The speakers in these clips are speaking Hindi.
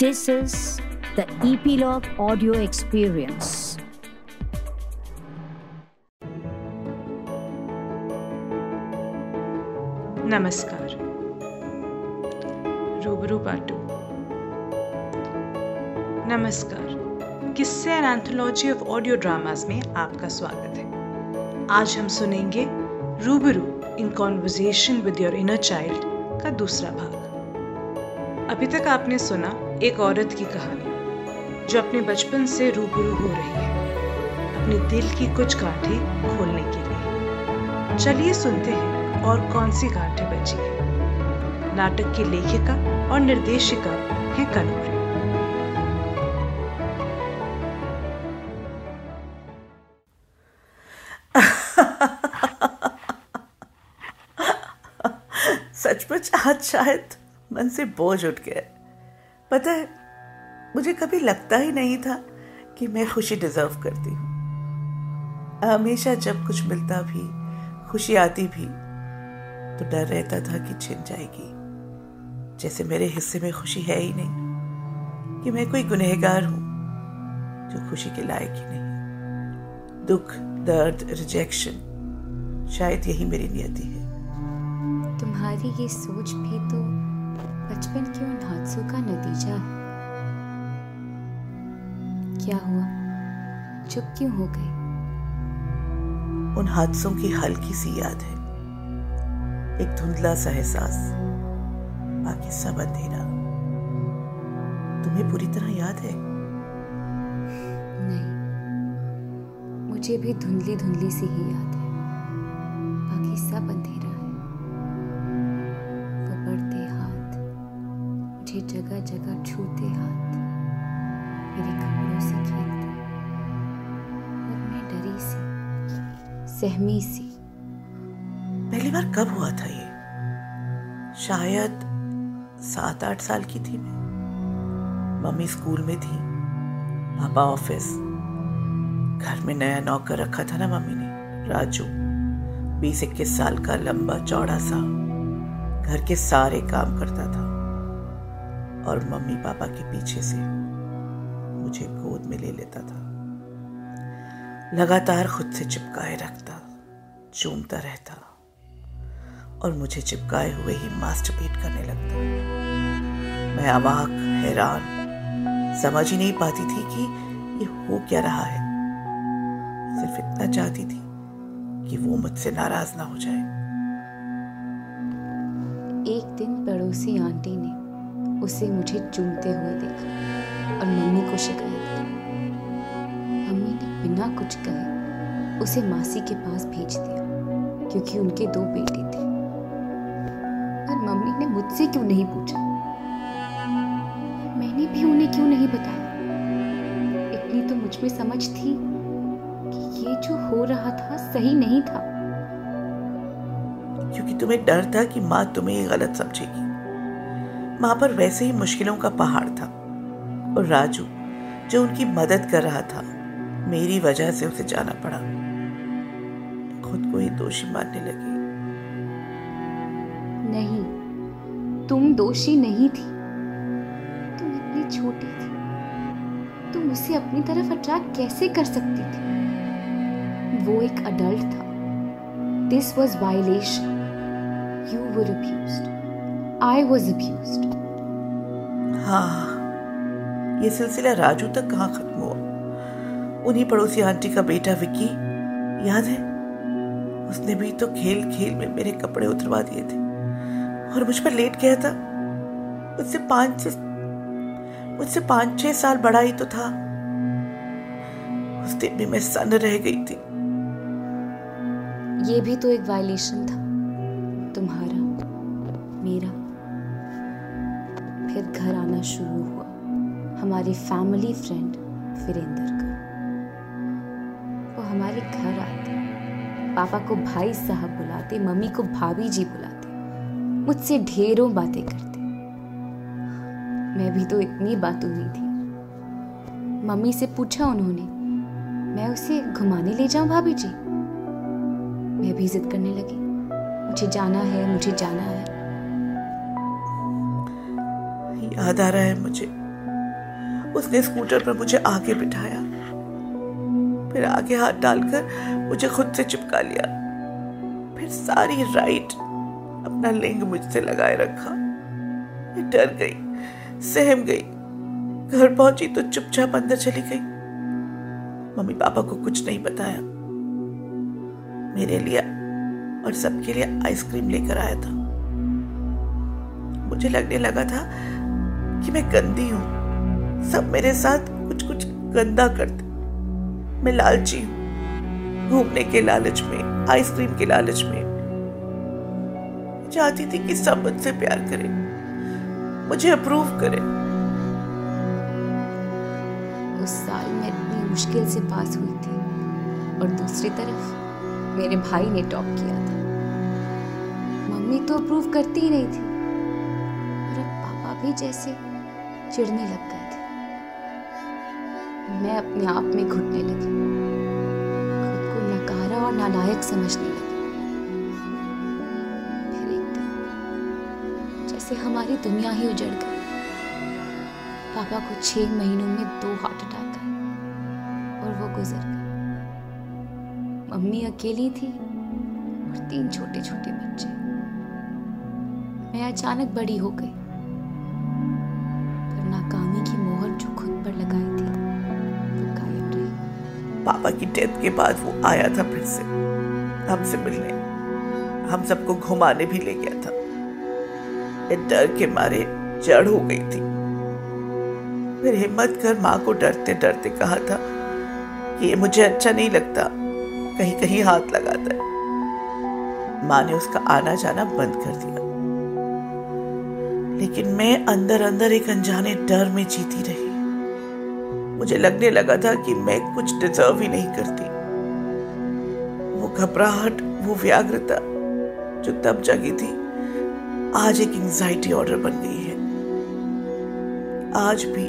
This is the Epilogue Audio Experience. नमस्कार। रूबरू पाटू नमस्कार। Kisse and anthology of audio dramas में आपका स्वागत है। आज हम सुनेंगे Rubaru in conversation with your inner child का दूसरा भाग। अभी तक आपने सुना एक औरत की कहानी, जो अपने बचपन से रूबरू हो रही है, अपने दिल की कुछ गांठें खोलने के लिए। चलिए सुनते हैं, और कौन सी गांठें बची है? नाटक की लेखिका और निर्देशिका है कनूरी सचमुच आज शायद मन से बोझ उठ गया पता है, मुझे कभी लगता ही नहीं था कि मैं खुशी डिजर्व करती हूँ। हमेशा जब कुछ मिलता भी, खुशी आती भी तो डर रहता था कि छिन जाएगी। जैसे मेरे हिस्से में खुशी है ही नहीं कि मैं कोई गुनहगार हूँ जो खुशी के लायक ही नहीं। दुख, दर्द रिजेक्शन शायद यही मेरी नियति है। तुम्हारी ये सोच भी तो बचपन के उन हादसों का नतीजा है। क्या हुआ? चुप क्यों हो गई उन हादसों की हल्की सी याद है। एक धुंधला सा एहसास। बाकी सब अंधेरा। तुम्हें पूरी तरह याद है? नहीं। मुझे भी धुंधली धुंधली सी ही याद है। बाकी सब अंधेरा। मुझे जगह जगह छूते हाथ। मेरे कपड़ों से खेलते। और मैं डरी सी, सहमी सी। पहली बार कब हुआ था ये? शायद सात आठ साल की थी मैं। मम्मी स्कूल में थी, पापा ऑफ़िस। घर में नया नौकर रखा था ना मम्मी ने, राजू। बीस इक्कीस साल का लंबा, चौड़ा सा। घर के सारे काम करता था। और मम्मी पापा के पीछे से मुझे गोद में ले लेता था। लगातार खुद से चिपकाए रखता, चूमता रहता और मुझे चिपकाए हुए ही मास्टरबीट करने लगता। मैं अवाक, हैरान, समझ ही नहीं पाती थी कि ये हो क्या रहा है। सिर्फ़ इतना चाहती थी कि वो मुझसे नाराज़ ना हो जाए। एक दिन पड़ोसी आंटी ने उसे मुझे चूमते हुए देखा और मम्मी को शिकायत की। मम्मी ने बिना कुछ कहे उसे मासी के पास भेज दिया, क्योंकि उनके दो बेटे थे। पर मम्मी ने मुझसे क्यों नहीं पूछा? मैंने भी उन्हें क्यों नहीं बताया? इतनी तो मुझमें समझ थी कि ये जो हो रहा था सही नहीं था। क्योंकि तुम्हें डर था कि माँ तुम्हें गलत समझेगी। माँ पर वैसे ही मुश्किलों का पहाड़ था। और राजू, जो उनकी मदद कर रहा था, मेरी वजह से उसे जाना पड़ा। खुद को ही दोषी मानने लगी। नहीं, तुम दोषी नहीं थी। तुम इतनी छोटी थी। तुम उसे अपनी तरफ़ अट्रैक्ट कैसे कर सकती थी? वो एक अडल्ट था। This was violation you were abused I was abused हाँ ये सिलसिला राजू तक कहाँ खत्म हुआ? उन्हीं पड़ोसी आंटी का बेटा विक्की याद है? उसने भी तो खेल खेल में मेरे कपड़े उतरवा दिए थे। और मुझ पर लेट गया था। मुझसे पाँच मुझसे पाँच छह साल बड़ा ही तो था। उस दिन भी मैं सन रह गई थी। ये भी तो एक वायलेशन था। तुम्हारा मेरा। फिर घर आना शुरू हुआ। हमारे फैमिली फ्रेंड वीरेंद्र का। वो हमारे घर आते। पापा को भाई साहब बुलाते, मम्मी को भाभी जी बुलाते। मुझसे ढेरों बातें करते। मैं भी तो इतनी बातूनी थी। मम्मी से पूछा उन्होंने, मैं उसे घुमाने ले जाऊँ भाभी जी? मैं भी जिद करने लगी। मुझे जाना है, मुझे जाना है। याद आ रहा है मुझे। उसने स्कूटर पर मुझे आगे बिठाया। फिर आगे हाथ डालकर मुझे खुद से चिपका लिया। फिर सारी राइट अपना लिंग मुझसे लगाए रखा। मैं डर गई, सहम गई। घर पहुँची तो चुपचाप अंदर चली गई। मम्मी पापा को कुछ नहीं बताया। मेरे लिए और सबके लिए आइसक्रीम लेकर आया था। मुझे लगने लगा था कि मैं गंदी हूँ। सब मेरे साथ कुछ कुछ गंदा करते। मैं लालची हूँ। घूमने के लालच में, आइसक्रीम के लालच में। चाहती थी कि सब मुझसे प्यार करें। मुझे अप्रूव करें। उस साल मैं इतनी मुश्किल से पास हुई थी। और दूसरी तरफ़, मेरे भाई ने टॉप किया था। मम्मी तो अप्रूव करती ही नहीं थी। और अब पापा भी जैसे चिढ़ने लग गए थे। मैं अपने आप में घुटने लगी। खुद को नकारा और नालायक समझने लगी। फिर एक दिन जैसे हमारी दुनिया ही उजड़ गई। पापा को छह महीनों में दो हार्ट अटैक आए और वो गुजर गए। मम्मी अकेली थी और तीन छोटे छोटे बच्चे। मैं अचानक बड़ी हो गई। नाकामी की मोहर जो खुद पर लगाई थी, वो कायम रही। पापा की डेथ के बाद वो आया था फिर से। हमसे मिलने, हम सबको घुमाने भी ले गया था। डर के मारे जड़ हो गई थी। फिर हिम्मत कर माँ को डरते डरते कहा था कि ये मुझे अच्छा नहीं लगता कहीं कहीं हाथ लगाता है। माँ ने उसका आना जाना बंद कर दिया। लेकिन मैं अंदर अंदर एक अनजाने डर में जीती रही। मुझे लगने लगा था कि मैं कुछ डिजर्व ही नहीं करती। वो घबराहट, वो व्याग्रता, जो तब जगी थी, आज एक एंजाइटी ऑर्डर बन गई है। आज भी,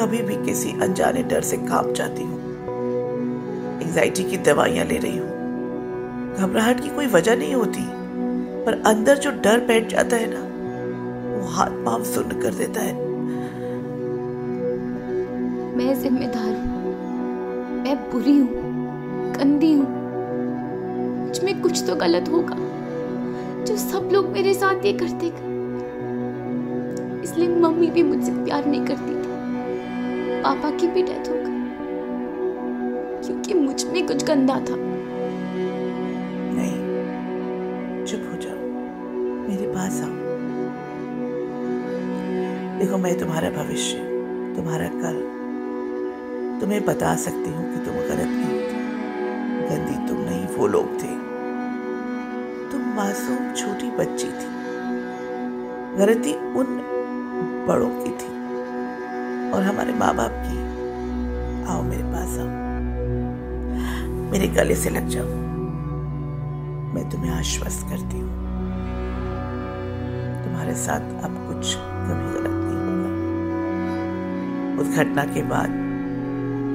कभी भी किसी अनजाने डर से काँप जाती हूँ। एंजाइटी की दवाइयाँ ले रही हूँ। घबराहट की कोई वजह नहीं होती, पर अंदर जो डर बैठ जाता है ना हाथ पाँव सुन्न कर देता है। मैं जिम्मेदार हूँ। मैं बुरी हूँ। गंदी हूँ। मुझमें कुछ तो गलत होगा, जो सब लोग मेरे साथ ये करते इसलिए मम्मी भी मुझसे प्यार नहीं करती थी। पापा की भी डेथ हो गई क्योंकि मुझमें कुछ गंदा था। देखो, मैं तुम्हारा भविष्य, तुम्हारा कल। तुम्हें बता सकती हूँ कि तुम गलत नहीं थे। गंदी तुम नहीं, वो लोग थे। तुम मासूम छोटी बच्ची थी। गलती उन बड़ों की थी। और हमारे माँ बाप की। आओ मेरे पास आओ। मेरे गले से लग जाओ। मैं तुम्हें आश्वस्त करती हूँ। तुम्हारे साथ अब कुछ कभी गलत उस घटना के बाद।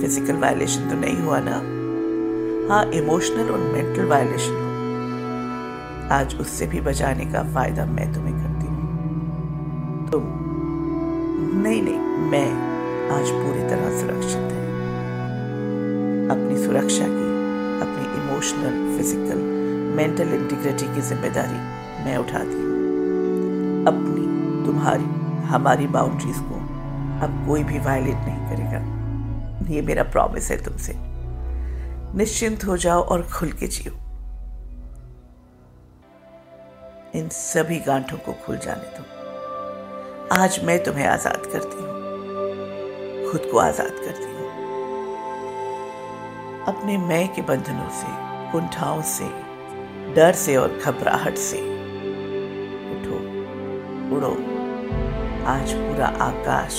फ़िज़िकल वायलेशन तो नहीं हुआ ना? हाँ इमोशनल और मेंटल वायलेशन आज उससे भी बचाने का फ़ायदा मैं तुम्हें करती हूँ। तुम, नहीं नहीं, मैं आज पूरी तरह सुरक्षित है। अपनी सुरक्षा की, अपनी इमोशनल फ़िज़िकल मेंटल इंटीग्रिटी की ज़िम्मेदारी मैं उठाती हूँ। अपनी, तुम्हारी, हमारी बाउंड्रीज को अब कोई भी वायलेट नहीं करेगा। ये मेरा प्रॉमिस है तुमसे। निश्चिंत हो जाओ और खुल के जियो। इन सभी गांठों को खुल जाने दो। आज मैं तुम्हें आज़ाद करती हूँ। खुद को आज़ाद करती हूँ। अपने मैं के बंधनों से, कुंठाओं से, डर से और घबराहट से उठो। उड़ो। आज पूरा आकाश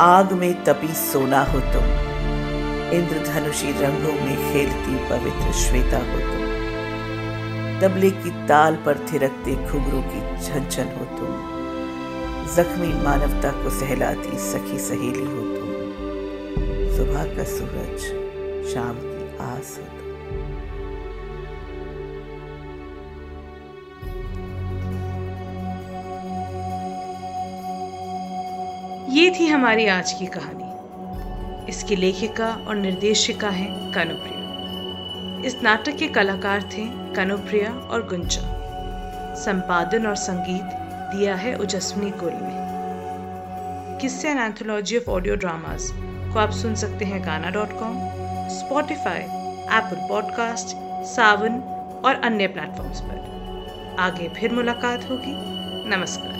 आग में तपी सोना हो तुम। इंद्रधनुषी रंगों में खेलती पवित्र श्वेता हो तुम। तबले की ताल पर थिरकते घुघरू की झंझन हो तुम। जख्मी मानवता को सहलाती सखी सहेली हो तुम। सुबह का सूरज, शाम की आस हो तुम। ये थी हमारी आज की कहानी। इसकी लेखिका और निर्देशिका हैं कनुप्रिया। इस नाटक के कलाकार थे कनुप्रिया और गुंजा। संपादन और संगीत दिया है ओजस्विनी गुल ने। Kisse an anthology of audio dramas को आप सुन सकते हैं Gaana dot com Spotify Apple podcast Saavn और अन्य प्लेटफॉर्म्स पर। आगे फिर मुलाकात होगी। नमस्कार।